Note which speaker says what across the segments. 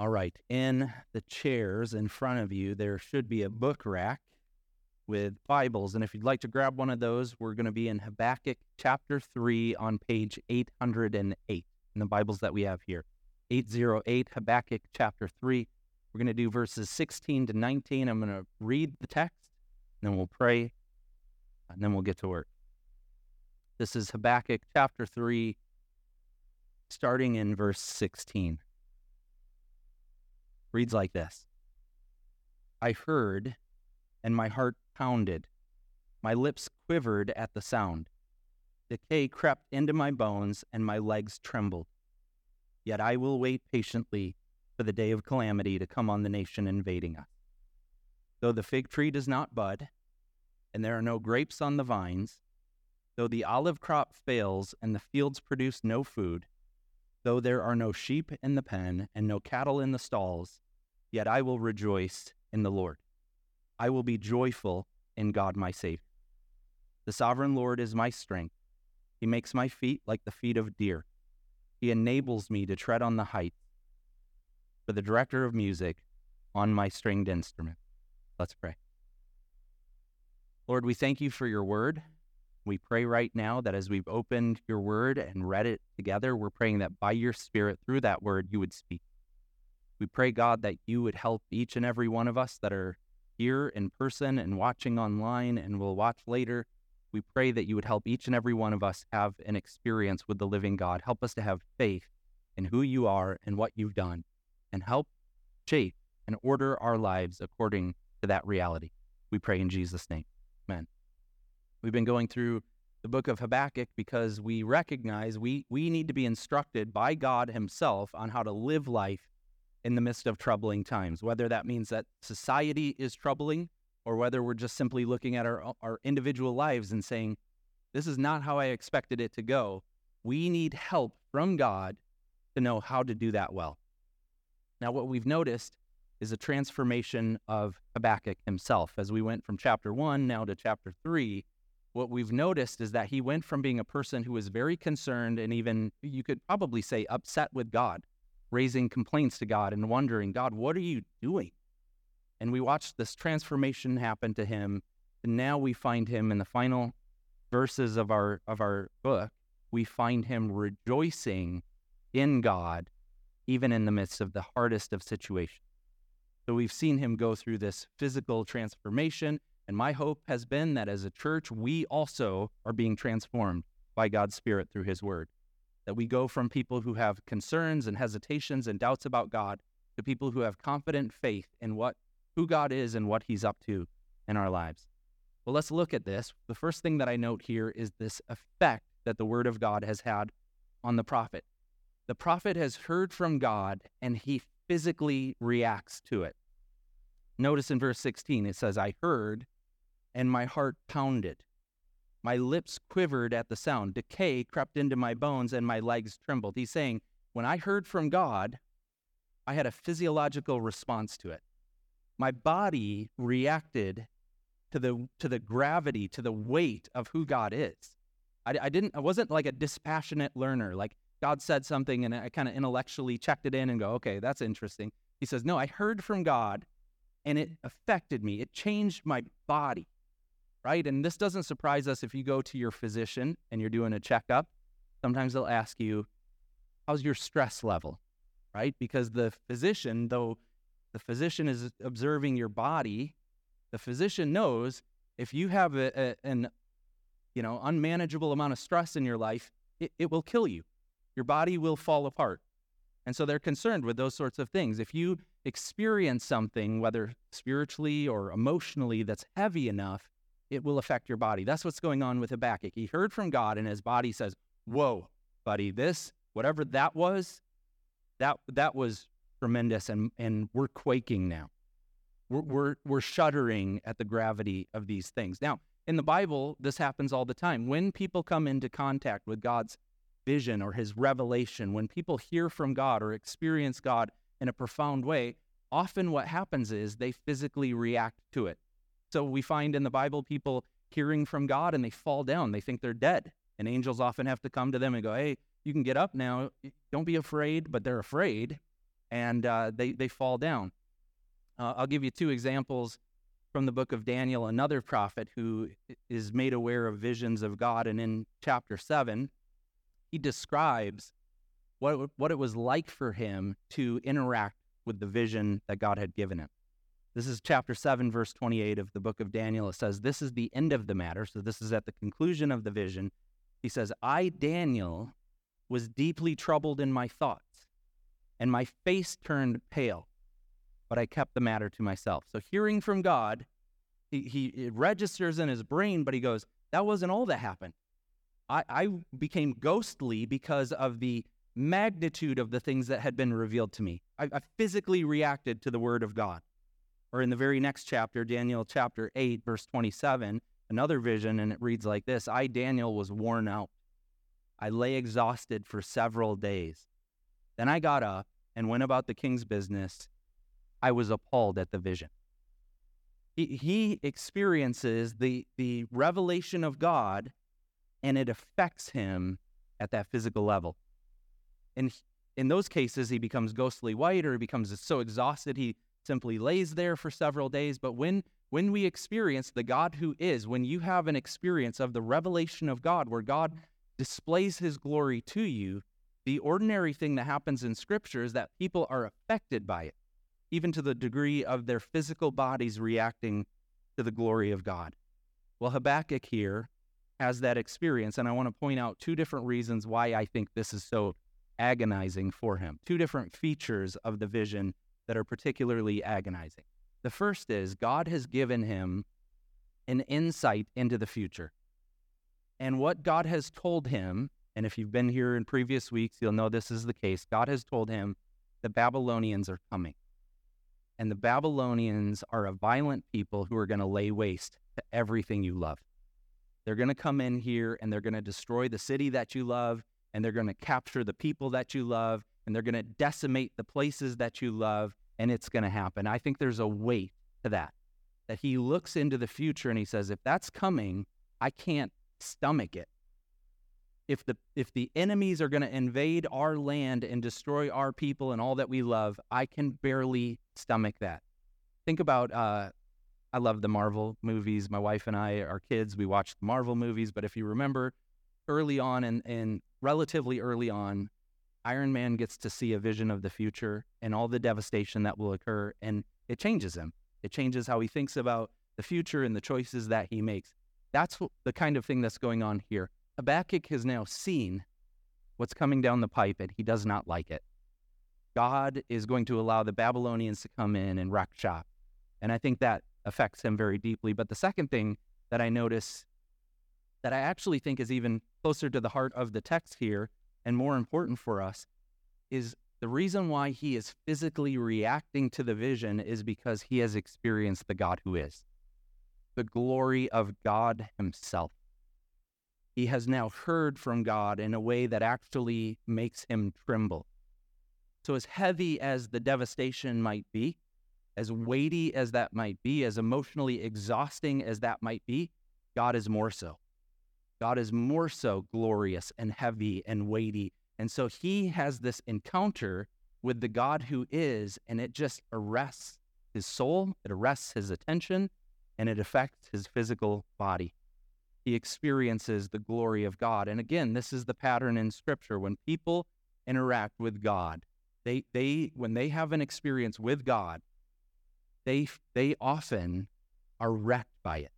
Speaker 1: All right, in the chairs in front of you, there should be a book rack with Bibles. And if you'd like to grab one of those, we're going to be in Habakkuk chapter 3 on page 808 in the Bibles that we have here. 808, Habakkuk chapter 3. We're going to do verses 16 to 19. I'm going to read the text, then we'll pray, and then we'll get to work. This is Habakkuk chapter 3, starting in verse 16. Reads like this I heard, and my heart pounded. My lips quivered at the sound. Decay crept into my bones, and my legs trembled. Yet I will wait patiently for the day of calamity to come on the nation invading us. Though the fig tree does not bud, and there are no grapes on the vines, though the olive crop fails and the fields produce no food, though there are no sheep in the pen and no cattle in the stalls, yet I will rejoice in the Lord. I will be joyful in God my Savior. The sovereign Lord is my strength. He makes my feet like the feet of deer. He enables me to tread on the heights. For the director of music on my stringed instrument. Let's pray. Lord, we thank you for your word. We pray right now that as we've opened your word and read it together, we're praying that by your spirit, through that word, you would speak. We pray, God, that you would help each and every one of us that are here in person and watching online and will watch later. We pray that you would help each and every one of us have an experience with the living God. Help us to have faith in who you are and what you've done, and help shape and order our lives according to that reality. We pray in Jesus' name. Amen. We've been going through the book of Habakkuk because we recognize we, we need to be instructed by God Himself on how to live life in the midst of troubling times, whether that means that society is troubling or whether we're just simply looking at our, our individual lives and saying, this is not how I expected it to go. We need help from God to know how to do that well. Now, what we've noticed is a transformation of Habakkuk himself. As we went from chapter one now to chapter three, what we've noticed is that he went from being a person who was very concerned and even, you could probably say, upset with God raising complaints to God and wondering, God, what are you doing? And we watched this transformation happen to him. And now we find him in the final verses of our of our book, we find him rejoicing in God, even in the midst of the hardest of situations. So we've seen him go through this physical transformation. And my hope has been that as a church, we also are being transformed by God's Spirit through his word that we go from people who have concerns and hesitations and doubts about God to people who have confident faith in what who God is and what he's up to in our lives. Well, let's look at this. The first thing that I note here is this effect that the word of God has had on the prophet. The prophet has heard from God and he physically reacts to it. Notice in verse 16, it says, I heard and my heart pounded. My lips quivered at the sound. Decay crept into my bones and my legs trembled. He's saying, When I heard from God, I had a physiological response to it. My body reacted to the, to the gravity, to the weight of who God is. I, I didn't, I wasn't like a dispassionate learner. Like God said something and I kind of intellectually checked it in and go, okay, that's interesting. He says, no, I heard from God and it affected me. It changed my body right? And this doesn't surprise us if you go to your physician and you're doing a checkup. Sometimes they'll ask you, How's your stress level? Right? Because the physician, though the physician is observing your body, the physician knows if you have a, a, an you know unmanageable amount of stress in your life, it, it will kill you. Your body will fall apart. And so they're concerned with those sorts of things. If you experience something, whether spiritually or emotionally, that's heavy enough, it will affect your body. That's what's going on with Habakkuk. He heard from God, and his body says, Whoa, buddy, this, whatever that was, that, that was tremendous, and, and we're quaking now. We're, we're, we're shuddering at the gravity of these things. Now, in the Bible, this happens all the time. When people come into contact with God's vision or his revelation, when people hear from God or experience God in a profound way, often what happens is they physically react to it. So we find in the Bible people hearing from God and they fall down. They think they're dead. And angels often have to come to them and go, hey, you can get up now. Don't be afraid, but they're afraid. and uh, they, they fall down. Uh, I'll give you two examples from the book of Daniel, another prophet who is made aware of visions of God. And in chapter 7, he describes what, what it was like for him to interact with the vision that God had given him. This is chapter 7, verse 28 of the book of Daniel. It says, This is the end of the matter. So, this is at the conclusion of the vision. He says, I, Daniel, was deeply troubled in my thoughts, and my face turned pale, but I kept the matter to myself. So, hearing from God, he, he registers in his brain, but he goes, That wasn't all that happened. I, I became ghostly because of the magnitude of the things that had been revealed to me. I, I physically reacted to the word of God. Or in the very next chapter, Daniel chapter 8, verse 27, another vision, and it reads like this I, Daniel, was worn out. I lay exhausted for several days. Then I got up and went about the king's business. I was appalled at the vision. He, he experiences the, the revelation of God, and it affects him at that physical level. And in those cases, he becomes ghostly white or he becomes so exhausted he simply lays there for several days. But when when we experience the God who is, when you have an experience of the revelation of God where God displays his glory to you, the ordinary thing that happens in scripture is that people are affected by it, even to the degree of their physical bodies reacting to the glory of God. Well, Habakkuk here has that experience, and I want to point out two different reasons why I think this is so agonizing for him. Two different features of the vision that are particularly agonizing. The first is God has given him an insight into the future. And what God has told him, and if you've been here in previous weeks, you'll know this is the case. God has told him the Babylonians are coming. And the Babylonians are a violent people who are going to lay waste to everything you love. They're going to come in here and they're going to destroy the city that you love, and they're going to capture the people that you love, and they're going to decimate the places that you love, and it's going to happen. I think there's a weight to that, that he looks into the future and he says, if that's coming, I can't stomach it. If the if the enemies are going to invade our land and destroy our people and all that we love, I can barely stomach that. Think about uh, I love the Marvel movies. My wife and I, our kids, we watch the Marvel movies. But if you remember, early on and, and relatively early on, Iron Man gets to see a vision of the future and all the devastation that will occur, and it changes him. It changes how he thinks about the future and the choices that he makes. That's the kind of thing that's going on here. Habakkuk has now seen what's coming down the pipe, and he does not like it. God is going to allow the Babylonians to come in and wreck shop. And I think that affects him very deeply. But the second thing that I notice that I actually think is even closer to the heart of the text here and more important for us is the reason why he is physically reacting to the vision is because he has experienced the God who is, the glory of God himself. He has now heard from God in a way that actually makes him tremble. So, as heavy as the devastation might be, as weighty as that might be, as emotionally exhausting as that might be, God is more so. God is more so glorious and heavy and weighty. And so he has this encounter with the God who is, and it just arrests his soul, it arrests his attention, and it affects his physical body. He experiences the glory of God. And again, this is the pattern in scripture. When people interact with God, they, they when they have an experience with God, they they often are wrecked by it.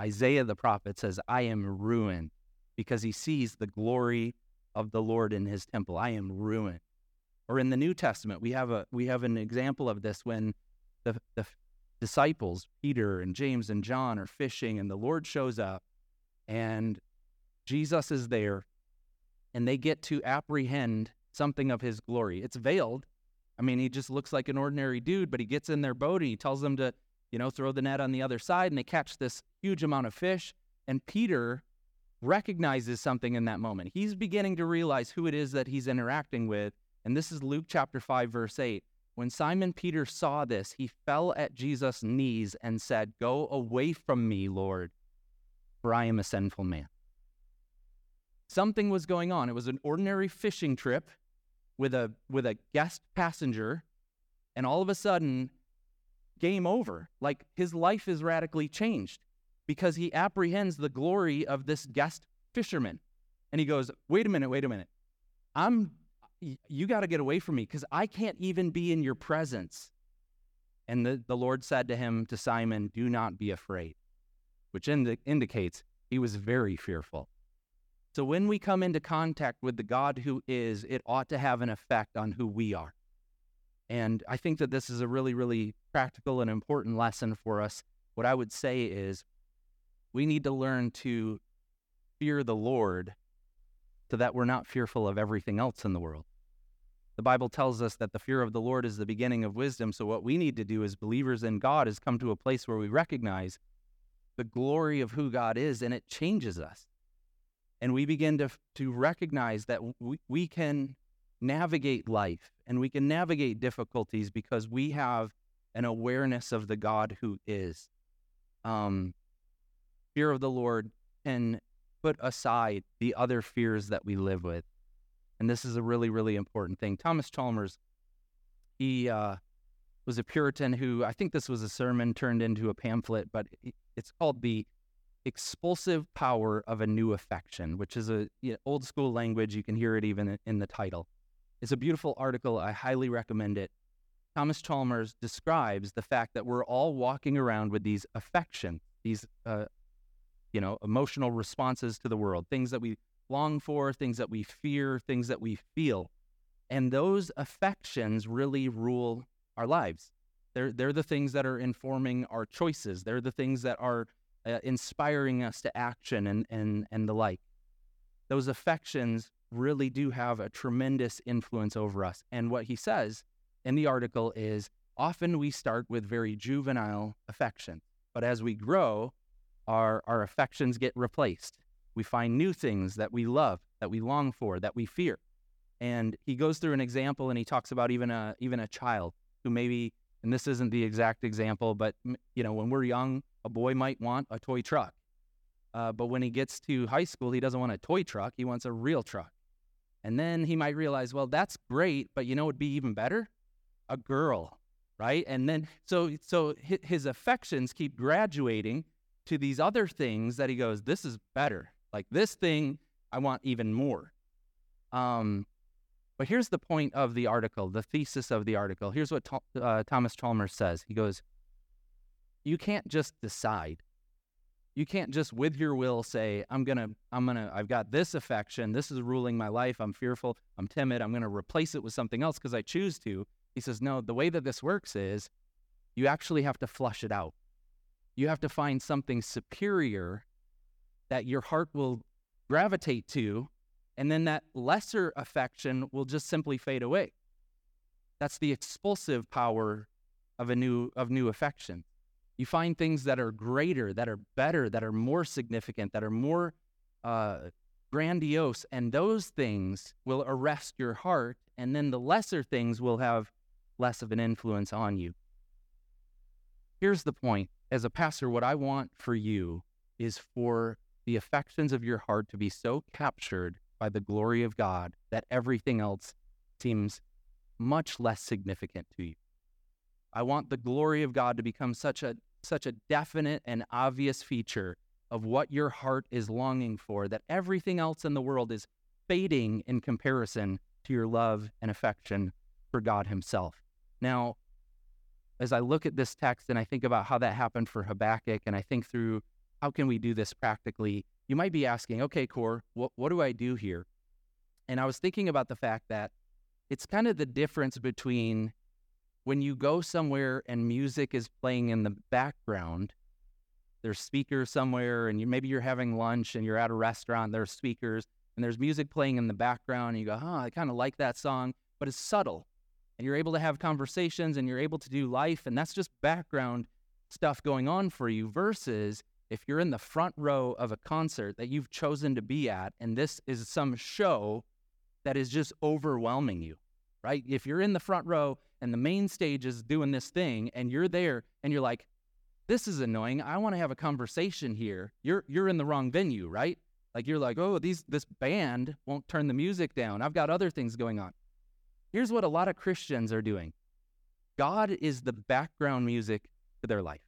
Speaker 1: Isaiah the prophet says, I am ruined because he sees the glory of the Lord in his temple. I am ruined. Or in the New Testament, we have a we have an example of this when the, the disciples, Peter and James and John, are fishing, and the Lord shows up, and Jesus is there, and they get to apprehend something of his glory. It's veiled. I mean, he just looks like an ordinary dude, but he gets in their boat and he tells them to you know, throw the net on the other side, and they catch this huge amount of fish. And Peter recognizes something in that moment. He's beginning to realize who it is that he's interacting with. And this is Luke chapter 5, verse 8. When Simon Peter saw this, he fell at Jesus' knees and said, Go away from me, Lord, for I am a sinful man. Something was going on. It was an ordinary fishing trip with a, with a guest passenger And all of a sudden, game over. Like his life is radically changed because he apprehends the glory of this guest fisherman. And he goes, Wait a minute, wait a minute. I'm, you got to get away from me because I can't even be in your presence. And the, the Lord said to him, to Simon, Do not be afraid, which indi- indicates he was very fearful. So when we come into contact with the God who is, it ought to have an effect on who we are. And I think that this is a really, really practical and important lesson for us. What I would say is we need to learn to fear the Lord so that we're not fearful of everything else in the world. The Bible tells us that the fear of the Lord is the beginning of wisdom. So, what we need to do as believers in God is come to a place where we recognize the glory of who God is, and it changes us and we begin to, to recognize that we, we can navigate life and we can navigate difficulties because we have an awareness of the God who is. Um, fear of the Lord can put aside the other fears that we live with. And this is a really, really important thing. Thomas Chalmers, he uh, was a Puritan who, I think this was a sermon turned into a pamphlet, but it's called the expulsive power of a new affection, which is a you know, old school language. You can hear it even in the title. It's a beautiful article. I highly recommend it. Thomas Chalmers describes the fact that we're all walking around with these affections, these uh, you know emotional responses to the world, things that we long for, things that we fear, things that we feel, and those affections really rule our lives. They're they're the things that are informing our choices. They're the things that are uh, inspiring us to action and, and, and the like. Those affections really do have a tremendous influence over us. And what he says in the article is often we start with very juvenile affection, but as we grow, our, our affections get replaced. We find new things that we love, that we long for, that we fear. And he goes through an example and he talks about even a even a child who maybe and this isn't the exact example, but you know, when we're young, a boy might want a toy truck. Uh, but when he gets to high school, he doesn't want a toy truck. He wants a real truck. And then he might realize, well, that's great, but you know would be even better? A girl, right? And then so so his affections keep graduating to these other things that he goes, this is better. Like this thing, I want even more. Um, but here's the point of the article, the thesis of the article. Here's what uh, Thomas Chalmers says. He goes, you can't just decide. You can't just with your will say, I'm to, I'm to, I've got this affection. This is ruling my life. I'm fearful. I'm timid. I'm to replace it with something else because I choose to. He says, no, the way that this works is you actually have to flush it out. You have to find something superior that your heart will gravitate to, and then that lesser affection will just simply fade away. That's the expulsive power of a new of new affection. You find things that are greater, that are better, that are more significant, that are more uh, grandiose, and those things will arrest your heart, and then the lesser things will have less of an influence on you. Here's the point as a pastor, what I want for you is for the affections of your heart to be so captured by the glory of God that everything else seems much less significant to you. I want the glory of God to become such a such a definite and obvious feature of what your heart is longing for that everything else in the world is fading in comparison to your love and affection for God Himself. Now, as I look at this text and I think about how that happened for Habakkuk, and I think through how can we do this practically, you might be asking, okay, Core, what, what do I do here? And I was thinking about the fact that it's kind of the difference between when you go somewhere and music is playing in the background, there's speakers somewhere, and you, maybe you're having lunch and you're at a restaurant, there's speakers, and there's music playing in the background, and you go, huh, I kind of like that song, but it's subtle. And you're able to have conversations and you're able to do life, and that's just background stuff going on for you, versus if you're in the front row of a concert that you've chosen to be at, and this is some show that is just overwhelming you, right? If you're in the front row and the main stage is doing this thing and you're there and you're like this is annoying. I want to have a conversation here. You're you're in the wrong venue right? Like you're like oh these this band won't turn the music down. I've got other things going on here's what a lot of christians are doing God is the background music to their life.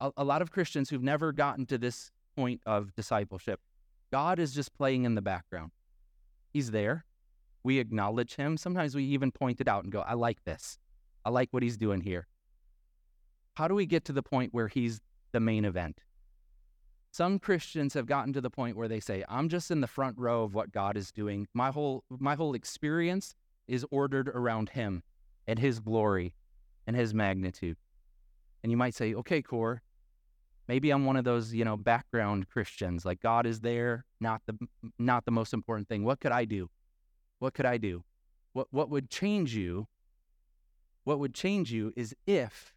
Speaker 1: A, a lot of Christians who've never gotten to this point of discipleship, God is just playing in the background. He's there. We acknowledge him. Sometimes we even point it out and go, I like this. I like what he's doing here. How do we get to the point where he's the main event? Some Christians have gotten to the point where they say, I'm just in the front row of what God is doing. My whole my whole experience is ordered around him and his glory and his magnitude. And you might say, okay, Core, maybe I'm one of those, you know, background Christians. Like God is there, not the not the most important thing. What could I do? What could I do? What what would change you? What would change you is if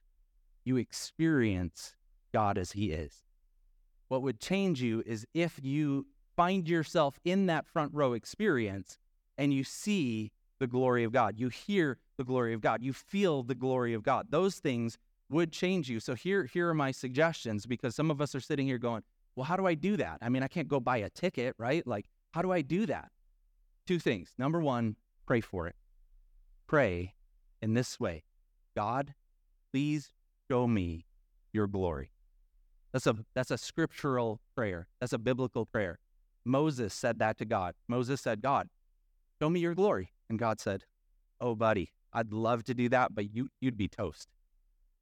Speaker 1: you experience God as he is. What would change you is if you find yourself in that front row experience and you see the glory of God, you hear the glory of God, you feel the glory of God. Those things would change you. So here, here are my suggestions because some of us are sitting here going, well, how do I do that? I mean, I can't go buy a ticket, right? Like, how do I do that? Two things. Number one, pray for it. Pray in this way God, please show me your glory. That's a that's a scriptural prayer. That's a biblical prayer. Moses said that to God. Moses said, "God, show me your glory." And God said, "Oh, buddy, I'd love to do that, but you you'd be toast.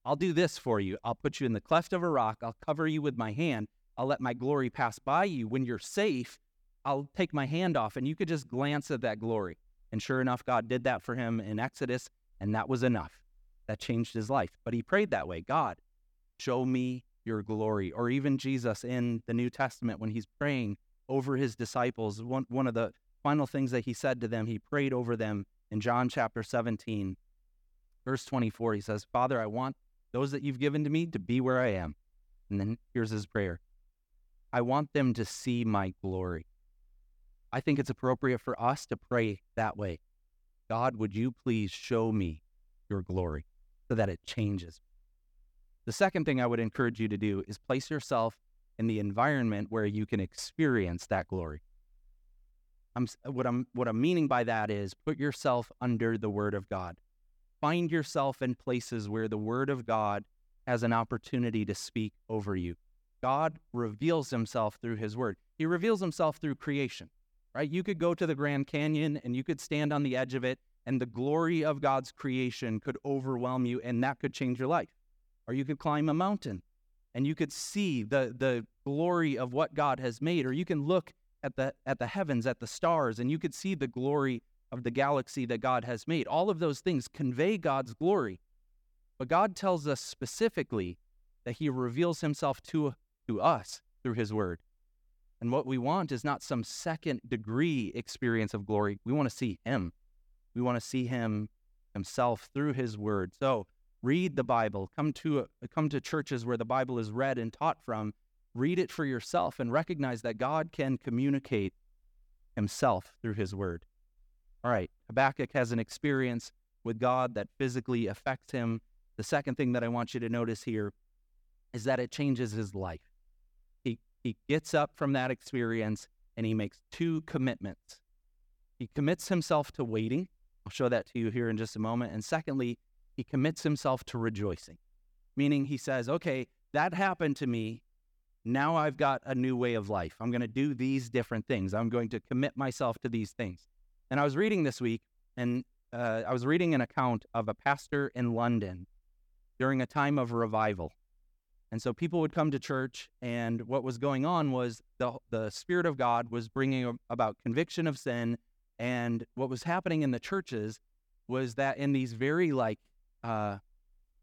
Speaker 1: I'll do this for you. I'll put you in the cleft of a rock. I'll cover you with my hand. I'll let my glory pass by you. When you're safe, I'll take my hand off and you could just glance at that glory." And sure enough, God did that for him in Exodus, and that was enough. That changed his life. But he prayed that way God, show me your glory. Or even Jesus in the New Testament when he's praying over his disciples, one, one of the final things that he said to them, he prayed over them in John chapter 17, verse 24. He says, Father, I want those that you've given to me to be where I am. And then here's his prayer I want them to see my glory. I think it's appropriate for us to pray that way. God, would you please show me your glory so that it changes the second thing I would encourage you to do is place yourself in the environment where you can experience that glory. I'm, what, I'm, what I'm meaning by that is put yourself under the Word of God. Find yourself in places where the Word of God has an opportunity to speak over you. God reveals himself through his word. He reveals himself through creation, right? You could go to the Grand Canyon and you could stand on the edge of it, and the glory of God's creation could overwhelm you, and that could change your life or you could climb a mountain and you could see the, the glory of what God has made, or you can look at the, at the heavens, at the stars, and you could see the glory of the galaxy that God has made. All of those things convey God's glory. But God tells us specifically that He reveals Himself to, to us through His Word. And what we want is not some second degree experience of glory. We want to see Him. We want to see Him Himself through His Word. So, read the Bible, come to, come to churches where the Bible is read and taught from, read it for yourself and recognize that God can communicate himself through his word. All right, Habakkuk has an experience with God that physically affects him. The second thing that I want you to notice here is that it changes his life. He, he gets up from that experience and he makes two commitments. He commits himself to waiting. I'll show that to you here in just a moment. And secondly, he commits himself to rejoicing, meaning he says, okay, that happened to me. Now I've got a new way of life. I'm going to do these different things. I'm going to commit myself to these things. And I was reading this week, and uh, I was reading an account of a pastor in London during a time of revival. And so people would come to church, and what was going on was the, the Spirit of God was bringing about conviction of sin. And what was happening in the churches was that in these very like uh,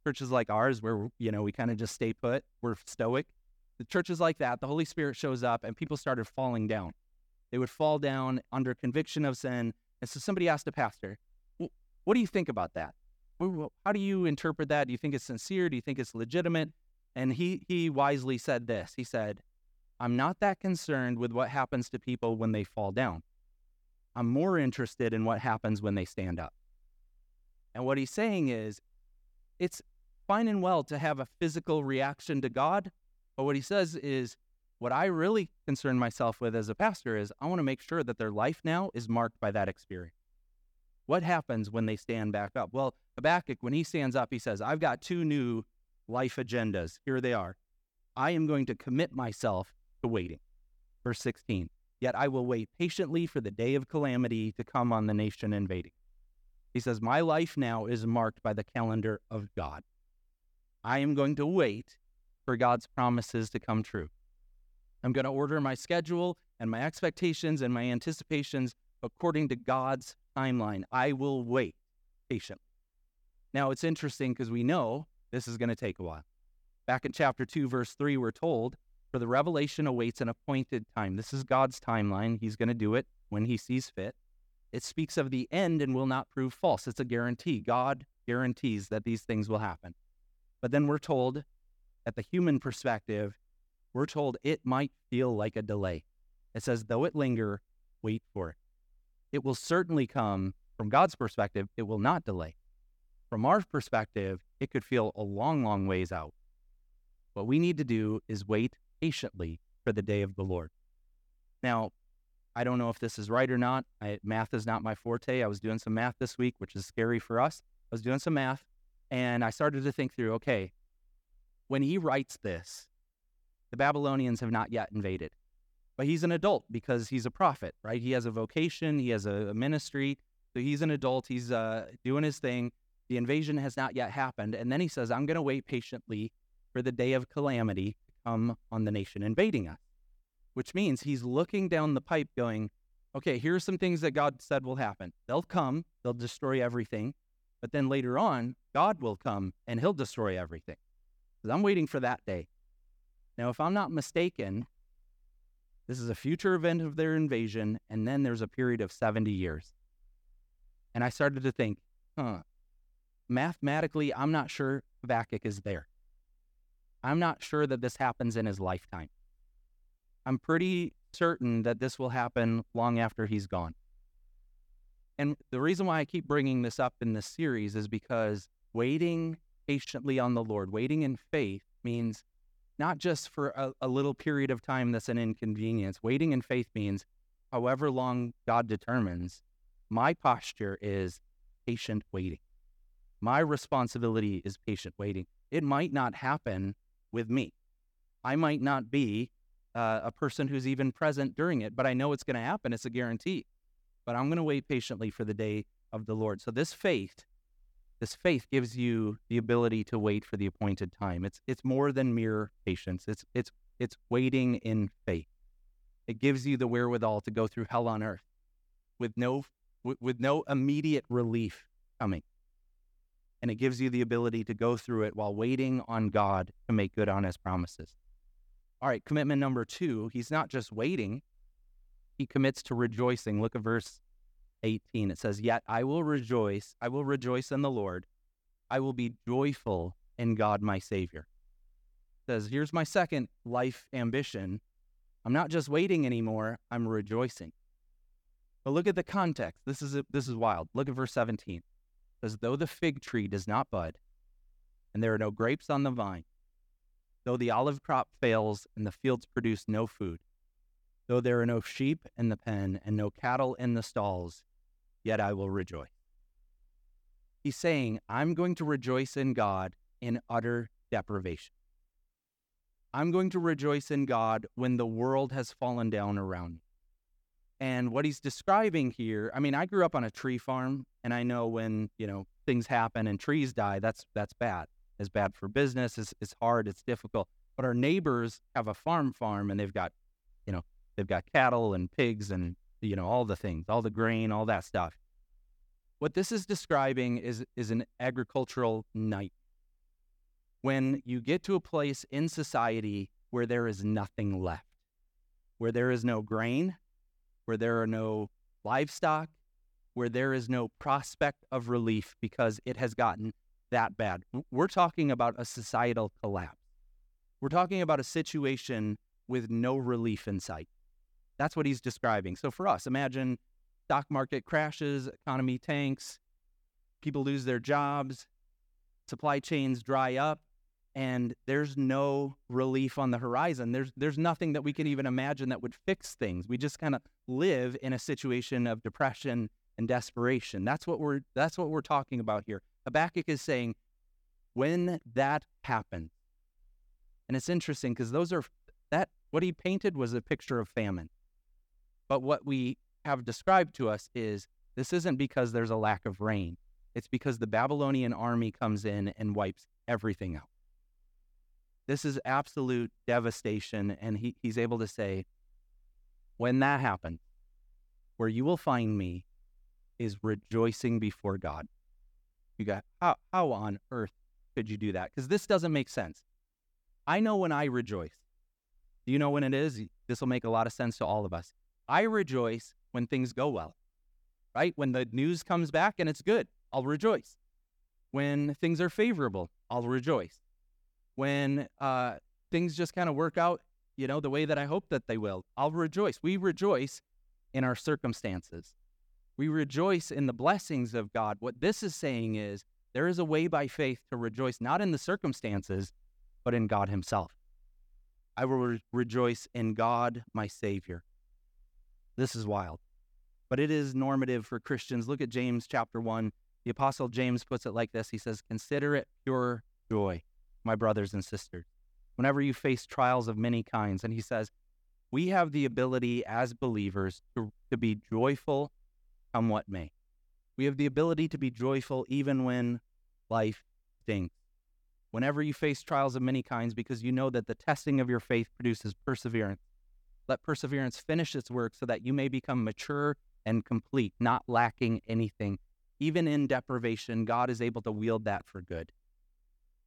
Speaker 1: churches like ours, where you know we kind of just stay put, we're stoic. The churches like that, the Holy Spirit shows up, and people started falling down. They would fall down under conviction of sin, and so somebody asked a pastor, "What do you think about that? How do you interpret that? Do you think it's sincere? Do you think it's legitimate?" And he he wisely said this. He said, "I'm not that concerned with what happens to people when they fall down. I'm more interested in what happens when they stand up." And what he's saying is, it's fine and well to have a physical reaction to God. But what he says is, what I really concern myself with as a pastor is I want to make sure that their life now is marked by that experience. What happens when they stand back up? Well, Habakkuk, when he stands up, he says, I've got two new life agendas. Here they are. I am going to commit myself to waiting. Verse 16, yet I will wait patiently for the day of calamity to come on the nation invading. He says, My life now is marked by the calendar of God. I am going to wait for God's promises to come true. I'm going to order my schedule and my expectations and my anticipations according to God's timeline. I will wait patiently. Now, it's interesting because we know this is going to take a while. Back in chapter 2, verse 3, we're told, For the revelation awaits an appointed time. This is God's timeline. He's going to do it when he sees fit. It speaks of the end and will not prove false. It's a guarantee. God guarantees that these things will happen. But then we're told, at the human perspective, we're told it might feel like a delay. It says, though it linger, wait for it. It will certainly come from God's perspective, it will not delay. From our perspective, it could feel a long, long ways out. What we need to do is wait patiently for the day of the Lord. Now, I don't know if this is right or not. I, math is not my forte. I was doing some math this week, which is scary for us. I was doing some math and I started to think through okay, when he writes this, the Babylonians have not yet invaded. But he's an adult because he's a prophet, right? He has a vocation, he has a, ministry. So he's an adult, he's uh, doing his thing. The invasion has not yet happened. And then he says, I'm going to wait patiently for the day of calamity to come on the nation invading us which means he's looking down the pipe going, okay, here are some things that God said will happen. They'll come, they'll destroy everything. But then later on, God will come and he'll destroy everything. I'm waiting for that day. Now, if I'm not mistaken, this is a future event of their invasion, and then there's a period of 70 years. And I started to think, huh, mathematically, I'm not sure Habakkuk is there. I'm not sure that this happens in his lifetime. I'm pretty certain that this will happen long after he's gone. And the reason why I keep bringing this up in this series is because waiting patiently on the Lord, waiting in faith means not just for a, a, little period of time that's an inconvenience. Waiting in faith means however long God determines, my posture is patient waiting. My responsibility is patient waiting. It might not happen with me. I might not be uh, a person who's even present during it, but I know it's going to happen. It's a guarantee. But I'm going to wait patiently for the day of the Lord. So this faith, this faith gives you the ability to wait for the appointed time. It's it's more than mere patience. It's it's it's waiting in faith. It gives you the wherewithal to go through hell on earth with no with, with no immediate relief coming. And it gives you the ability to go through it while waiting on God to make good on his promises. All right, commitment number two, he's not just waiting, he commits to rejoicing. Look at verse 18. It says, Yet I will rejoice, I will rejoice in the Lord. I will be joyful in God my Savior. It says, Here's my second life ambition. I'm not just waiting anymore, I'm rejoicing. But look at the context. This is this is wild. Look at verse 17. It says, Though the fig tree does not bud, and there are no grapes on the vine, Though the olive crop fails and the fields produce no food, though there are no sheep in the pen and no cattle in the stalls, yet I will rejoice. He's saying, I'm going to rejoice in God in utter deprivation. I'm going to rejoice in God when the world has fallen down around me. And what he's describing here, I mean, I grew up on a tree farm, and I know when, you know, things happen and trees die, that's that's bad is bad for business. It's, it's hard. It's difficult. But our neighbors have a farm farm and they've got, you know, they've got cattle and pigs and, you know, all the things, all the grain, all that stuff. What this is describing is, is an agricultural night. When you get to a place in society where there is nothing left, where there is no grain, where there are no livestock, where there is no prospect of relief because it has gotten that bad. We're talking about a societal collapse. We're talking about a situation with no relief in sight. That's what he's describing. So for us, imagine stock market crashes, economy tanks, people lose their jobs, supply chains dry up, and there's no relief on the horizon. There's there's nothing that we can even imagine that would fix things. We just kind of live in a situation of depression and desperation. That's what we're that's what we're talking about here. Habakkuk is saying when that happens. And it's interesting because those are that what he painted was a picture of famine. But what we have described to us is this isn't because there's a lack of rain. It's because the Babylonian army comes in and wipes everything out. This is absolute devastation. And he, he's able to say, when that happens, where you will find me is rejoicing before God. You got, how, how on earth could you do that? Because this doesn't make sense. I know when I rejoice. Do you know when it is? This will make a lot of sense to all of us. I rejoice when things go well, right? When the news comes back and it's good, I'll rejoice. When things are favorable, I'll rejoice. When uh, things just kind of work out, you know, the way that I hope that they will, I'll rejoice. We rejoice in our circumstances. We rejoice in the blessings of God. What this is saying is there is a way by faith to rejoice not in the circumstances, but in God Himself. I will re- rejoice in God, my Savior. This is wild, but it is normative for Christians. Look at James chapter 1. The Apostle James puts it like this He says, Consider it pure joy, my brothers and sisters, whenever you face trials of many kinds. And he says, We have the ability as believers to, to be joyful come what may. We have the ability to be joyful even when life stinks. Whenever you face trials of many kinds, because you know that the testing of your faith produces perseverance. Let perseverance finish its work so that you may become mature and complete, not lacking anything. Even in deprivation, God is able to wield that for good.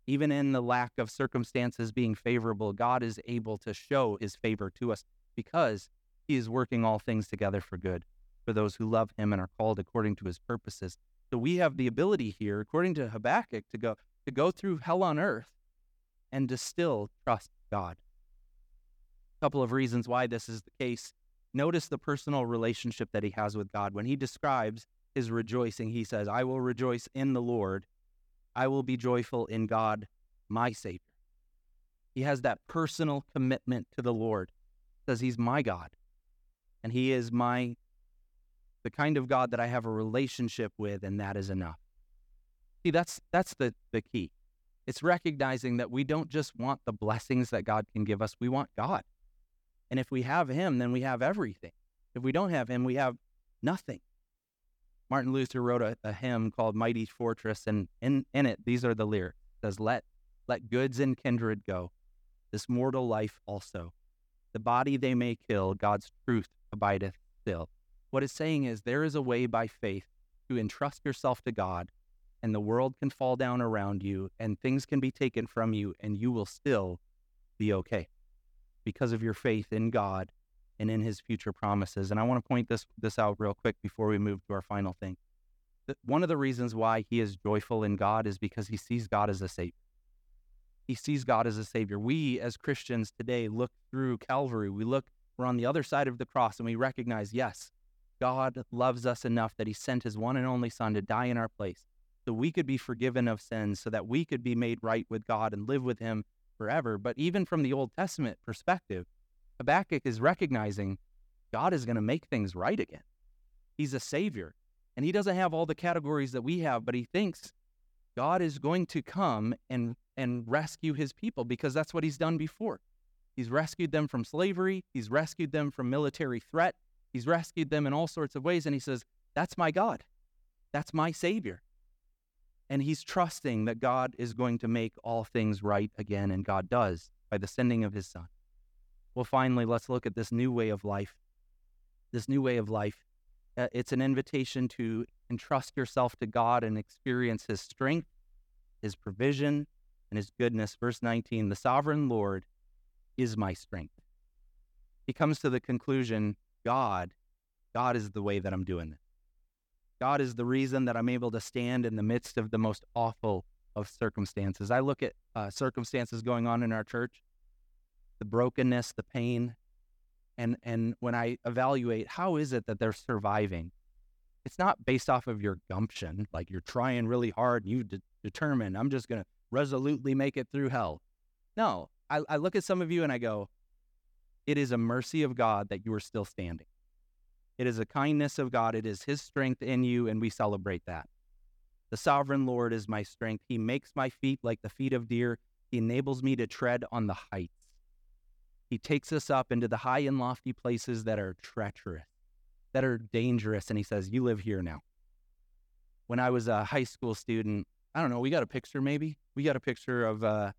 Speaker 1: Even in the lack of circumstances being favorable, God is able to show his favor to us because he is working all things together for good for those who love him and are called according to his purposes. So we have the ability here, according to Habakkuk, to go to go through hell on earth and to still trust God couple of reasons why this is the case. Notice the personal relationship that he has with God. When he describes his rejoicing, he says, I will rejoice in the Lord. I will be joyful in God, my Savior. He has that personal commitment to the Lord. Says he's my God. And he is my the kind of God that I have a relationship with, and that is enough. See, that's that's the, the key. It's recognizing that we don't just want the blessings that God can give us, we want God. And if we have him, then we have everything. If we don't have him, we have nothing. Martin Luther wrote a, a hymn called Mighty Fortress, and in, in it, these are the lyrics. It says, Let let goods and kindred go, this mortal life also. The body they may kill, God's truth abideth still. What it's saying is there is a way by faith to entrust yourself to God, and the world can fall down around you, and things can be taken from you, and you will still be okay because of your faith in God and in his future promises. And I want to point this this out real quick before we move to our final thing. One of the reasons why he is joyful in God is because he sees God as a savior. He sees God as a savior. We as Christians today look through Calvary. We look we're on the other side of the cross and we recognize, yes, God loves us enough that he sent his one and only son to die in our place so we could be forgiven of sins, so that we could be made right with God and live with him forever. But even from the Old Testament perspective, Habakkuk is recognizing God is going to make things right again. He's a savior. And he doesn't have all the categories that we have, but he thinks God is going to come and, and rescue his people because that's what he's done before. He's rescued them from slavery, he's rescued them from military threat, he's rescued them in all sorts of ways. And he says, That's my God. That's my Savior and he's trusting that God is going to make all things right again, and God does by the sending of his son. Well, finally, let's look at this new way of life. This new way of life. Uh, it's an invitation to entrust yourself to God and experience his strength, his provision, and his goodness. Verse 19 The sovereign Lord is my strength. He comes to the conclusion God, God is the way that I'm doing this. God is the reason that I'm able to stand in the midst of the most awful of circumstances. I look at uh, circumstances going on in our church, the brokenness, the pain, and and when I evaluate how is it that they're surviving, it's not based off of your gumption, like you're trying really hard and you de- determine I'm just going to resolutely make it through hell. No, I, I look at some of you and I go, it is a mercy of God that you are still standing. It is a kindness of God. It is His strength in you, and we celebrate that. The sovereign Lord is my strength. He makes my feet like the feet of deer. He enables me to tread on the heights. He takes us up into the high and lofty places that are treacherous, that are dangerous. And he says, You live here now. When I was a high school student, I don't know, we got a picture maybe. We got a picture of uh,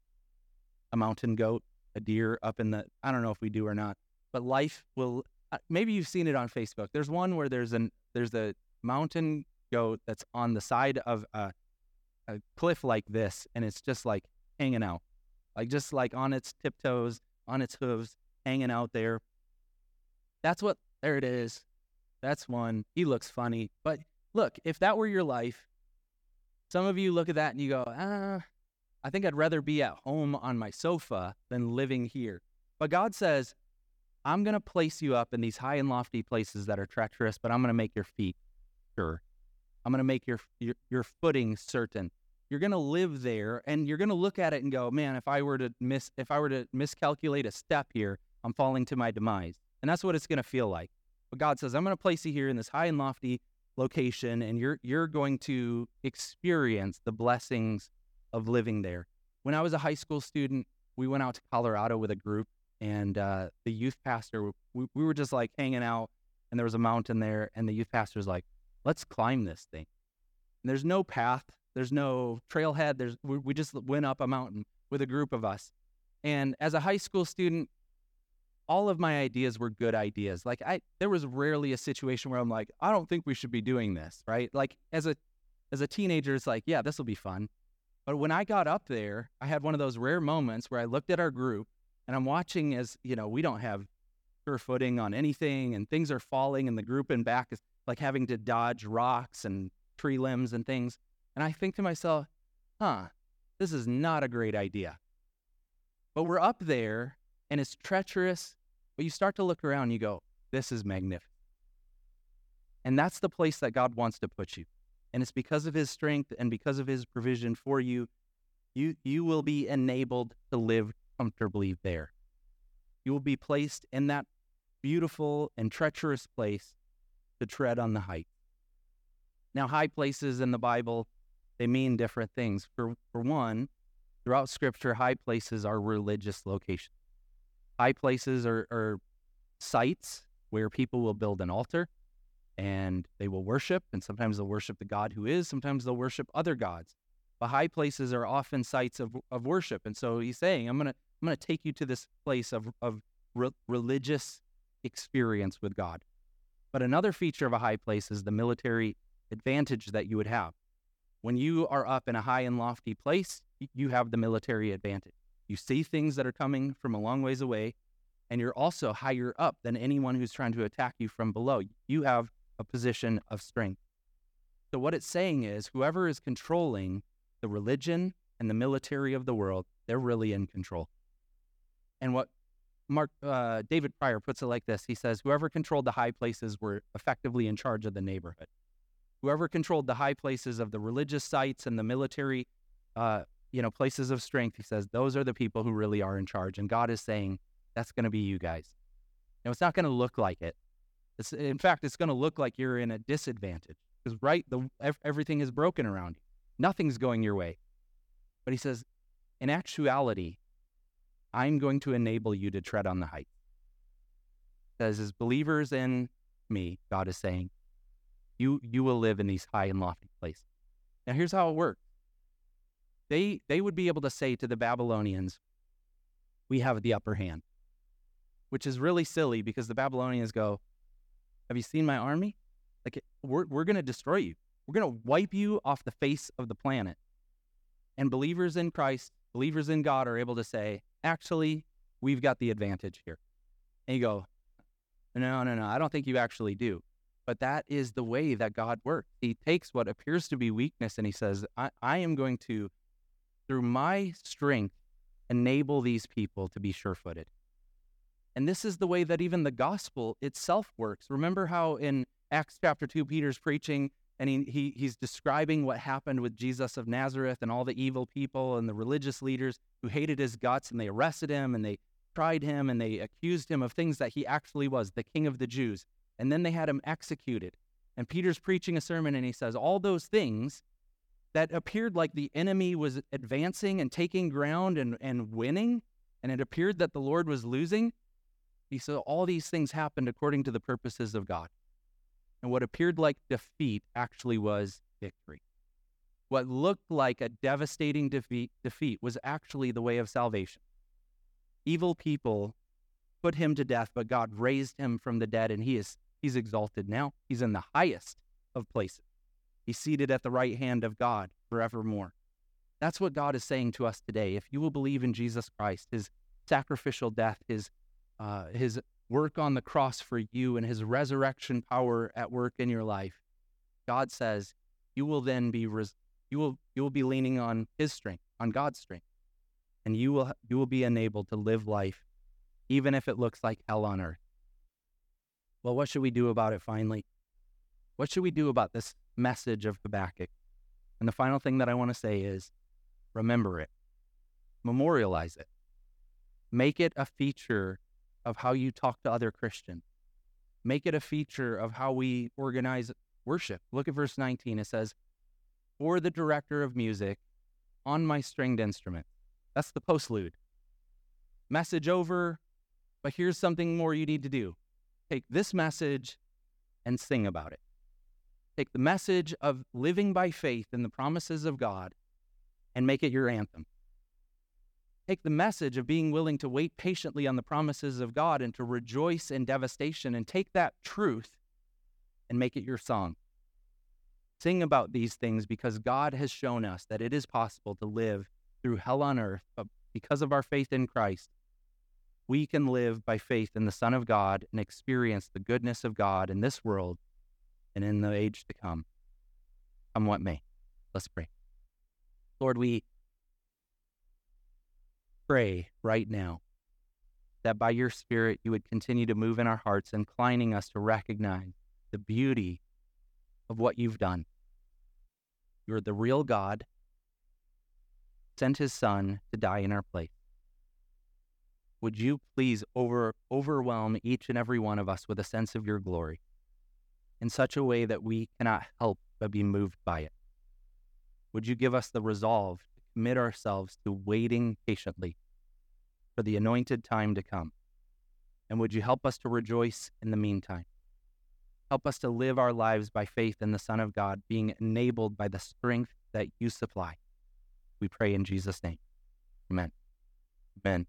Speaker 1: a mountain goat, a deer up in the, I don't know if we do or not, but life will, maybe you've seen it on Facebook. There's one where there's an, there's a mountain goat that's on the side of a, a cliff like this, and it's just like hanging out, like just like on its tiptoes, on its hooves, hanging out there. That's what, there it is. That's one. He looks funny. But look, if that were your life, some of you look at that and you go, ah, I think I'd rather be at home on my sofa than living here. But God says, I'm going to place you up in these high and lofty places that are treacherous, but I'm going to make your feet sure. I'm going to make your, your, your footing certain. You're going to live there and you're going to look at it and go, "Man, if I were to miss if I were to miscalculate a step here, I'm falling to my demise." And that's what it's going to feel like. But God says, "I'm going to place you here in this high and lofty location and you're you're going to experience the blessings of living there." When I was a high school student, we went out to Colorado with a group and uh, the youth pastor we, we were just like hanging out and there was a mountain there and the youth pastor's like let's climb this thing. And there's no path, there's no trailhead. There's we, we just went up a mountain with a group of us. And as a high school student, all of my ideas were good ideas. Like I there was rarely a situation where I'm like, I don't think we should be doing this, right? Like as a as a teenager, it's like, yeah, this will be fun. But when I got up there, I had one of those rare moments where I looked at our group and I'm watching as, you know, we don't have sure footing on anything and things are falling and the group in back is like having to dodge rocks and tree limbs and things. And I think to myself, huh, this is not a great idea. But we're up there and it's treacherous, but you start to look around and you go, this is magnificent. And that's the place that God wants to put you. And it's because of his strength and because of his provision for you, you, you will be enabled to live comfortably there. You will be placed in that beautiful and treacherous place to tread on the height. Now, high places in the Bible, they mean different things. For, for one, throughout Scripture, high places are religious locations. High places are, are sites where people will build an altar and they will worship, and sometimes they'll worship the God who is, sometimes they'll worship other gods. But high places are often sites of, of worship. And so he's saying, I'm going to I'm going to take you to this place of, of re- religious experience with God. But another feature of a high place is the military advantage that you would have. When you are up in a high and lofty place, you have the military advantage. You see things that are coming from a long ways away, and you're also higher up than anyone who's trying to attack you from below. You have a position of strength. So, what it's saying is whoever is controlling the religion and the military of the world, they're really in control. And what Mark uh, David Prior puts it like this: He says, "Whoever controlled the high places were effectively in charge of the neighborhood. Whoever controlled the high places of the religious sites and the military, uh, you know, places of strength." He says, "Those are the people who really are in charge." And God is saying, "That's going to be you guys." Now, it's not going to look like it. It's, in fact, it's going to look like you're in a disadvantage because right, the everything is broken around you. Nothing's going your way. But he says, in actuality, I'm going to enable you to tread on the heights. As as believers in me, God is saying, you you will live in these high and lofty places. Now here's how it works. They they would be able to say to the Babylonians, we have the upper hand. Which is really silly because the Babylonians go, Have you seen my army? Like we're we're gonna destroy you. We're gonna wipe you off the face of the planet. And believers in Christ, believers in God are able to say, actually, we've got the advantage here. And you go, no, no, no, I don't think you actually do. But that is the way that God works. He takes what appears to be weakness and he says, I, I am going to, through my strength, enable these people to be sure footed. And this is the way that even the gospel itself works. Remember how in Acts chapter 2, Peter's preaching and he, he, he's describing what happened with Jesus of Nazareth and all the evil people and the religious leaders who hated his guts and they arrested him and they tried him and they accused him of things that he actually was, the king of the Jews. and then they had him executed. And Peter's preaching a sermon and he says, All those things that appeared like the enemy was advancing and taking ground and, and winning, and it appeared that the Lord was losing. He said, All these things happened according to the purposes of God. And what appeared like defeat actually was victory. What looked like a devastating defeat, defeat was actually the way of salvation. Evil people put him to death, but God raised him from the dead, and he is he's exalted now. He's in the highest of places. He's seated at the right hand of God forevermore. That's what God is saying to us today. If you will believe in Jesus Christ, his sacrificial death, his uh, his work on the cross for you, and his resurrection power at work in your life, God says you will then be res- you will you will be leaning on his strength, on God's strength. And you will you will be enabled to live life even if it looks like hell on earth. Well, what should we do about it finally? What should we do about this message of Habakkuk? And the final thing that I want to say is remember it, memorialize it, make it a feature of how you talk to other Christians, make it a feature of how we organize worship. Look at verse 19. It says, For the director of music on my stringed instrument. That's the postlude. Message over, but here's something more you need to do take this message and sing about it. Take the message of living by faith in the promises of God and make it your anthem. Take the message of being willing to wait patiently on the promises of God and to rejoice in devastation and take that truth and make it your song. Sing about these things because God has shown us that it is possible to live through hell on earth, but because of our faith in Christ, we can live by faith in the Son of God and experience the goodness of God in this world and in the age to come. Come what may. Let's pray. Lord, we pray right now that by your Spirit you would continue to move in our hearts, inclining us to recognize the beauty of what you've done. You're the real God, sent his Son to die in our place would you please over, overwhelm each and every one of us with a sense of your glory in such a way that we cannot help but be moved by it? Would you give us the resolve commit ourselves to waiting patiently for the anointed time to come? And would you help us to rejoice in the meantime? Help us to live our lives by faith in the Son of God, being enabled by the strength that you supply. We pray in Jesus' name. Amen. Amen.